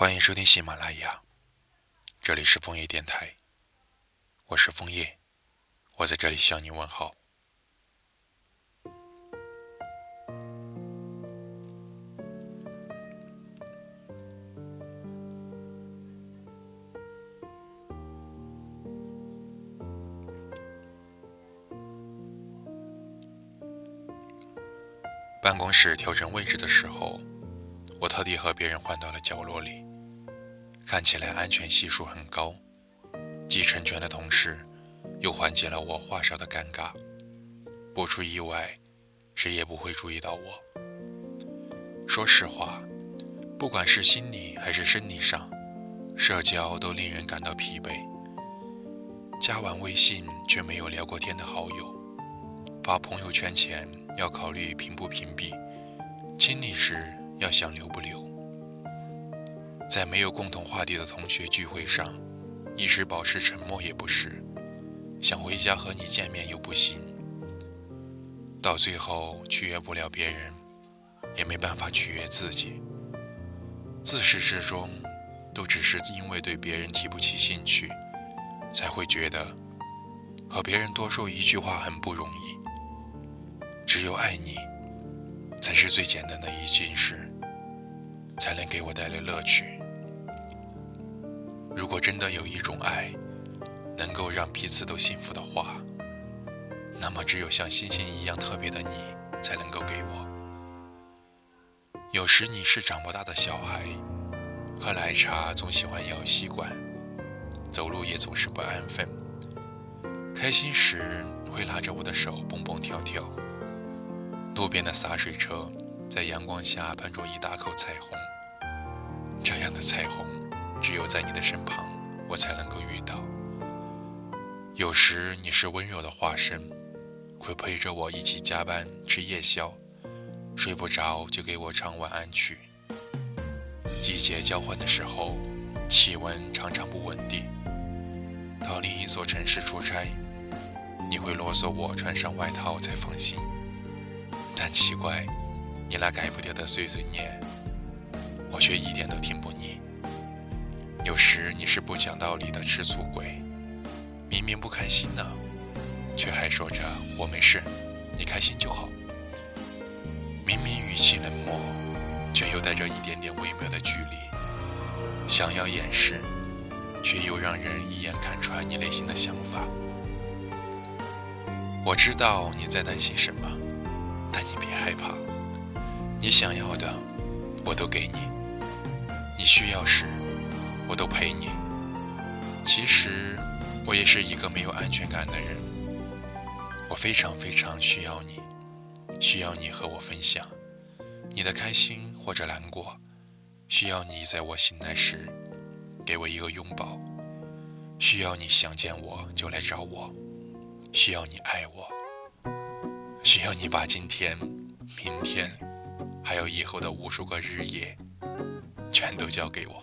欢迎收听喜马拉雅，这里是枫叶电台，我是枫叶，我在这里向你问好。办公室调整位置的时候，我特地和别人换到了角落里，看起来安全系数很高，既成全的同时，又缓解了我话少的尴尬。不出意外，谁也不会注意到我。说实话，不管是心理还是生理上，社交都令人感到疲惫。加完微信却没有聊过天的好友，发朋友圈前。要考虑屏不屏蔽，清理时要想留不留。在没有共同话题的同学聚会上，一时保持沉默也不是，想回家和你见面又不行。到最后取悦不了别人，也没办法取悦自己。自始至终，都只是因为对别人提不起兴趣，才会觉得和别人多说一句话很不容易。只有爱你，才是最简单的一件事，才能给我带来乐趣。如果真的有一种爱，能够让彼此都幸福的话，那么只有像星星一样特别的你，才能够给我。有时你是长不大的小孩，喝奶茶总喜欢咬吸管，走路也总是不安分，开心时会拉着我的手蹦蹦跳跳。路边的洒水车，在阳光下喷出一大口彩虹。这样的彩虹，只有在你的身旁，我才能够遇到。有时你是温柔的化身，会陪着我一起加班吃夜宵，睡不着就给我唱晚安曲。季节交换的时候，气温常常不稳定。到另一座城市出差，你会啰嗦我穿上外套才放心。但奇怪，你那改不掉的碎碎念，我却一点都听不腻。有时你是不讲道理的吃醋鬼，明明不开心呢，却还说着我没事，你开心就好。明明语气冷漠，却又带着一点点微妙的距离。想要掩饰，却又让人一眼看穿你内心的想法。我知道你在担心什么。但你别害怕，你想要的我都给你，你需要时都陪你。其实我也是一个没有安全感的人，我非常非常需要你，需要你和我分享你的开心或者难过，需要你在我醒来时给我一个拥抱，需要你想见我就来找我，需要你爱我。需要你把今天、明天，还有以后的无数个日夜，全都交给我。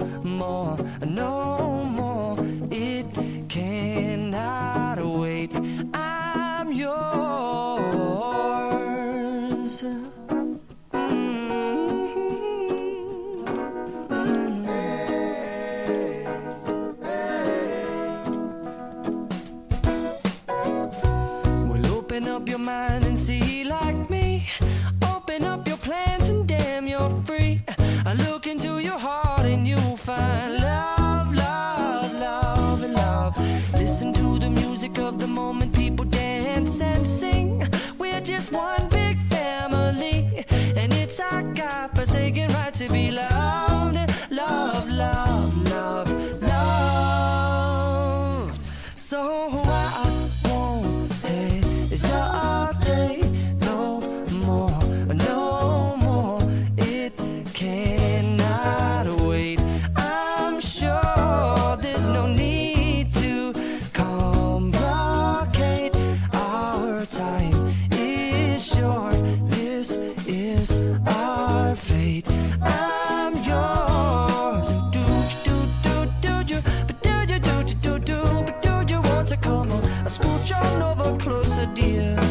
I'm yours. Do do do do do, do do do do do do, do you want to come on? Scooch on over closer, dear.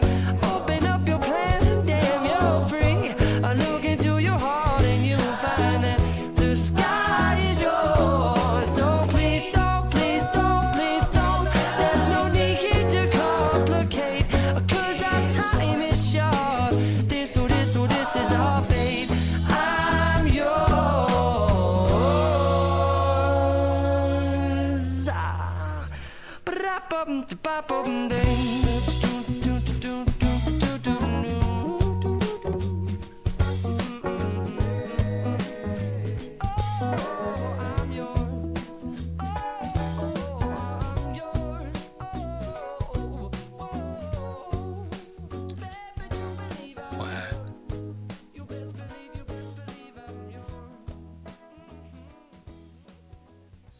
bop bop bop bop ding.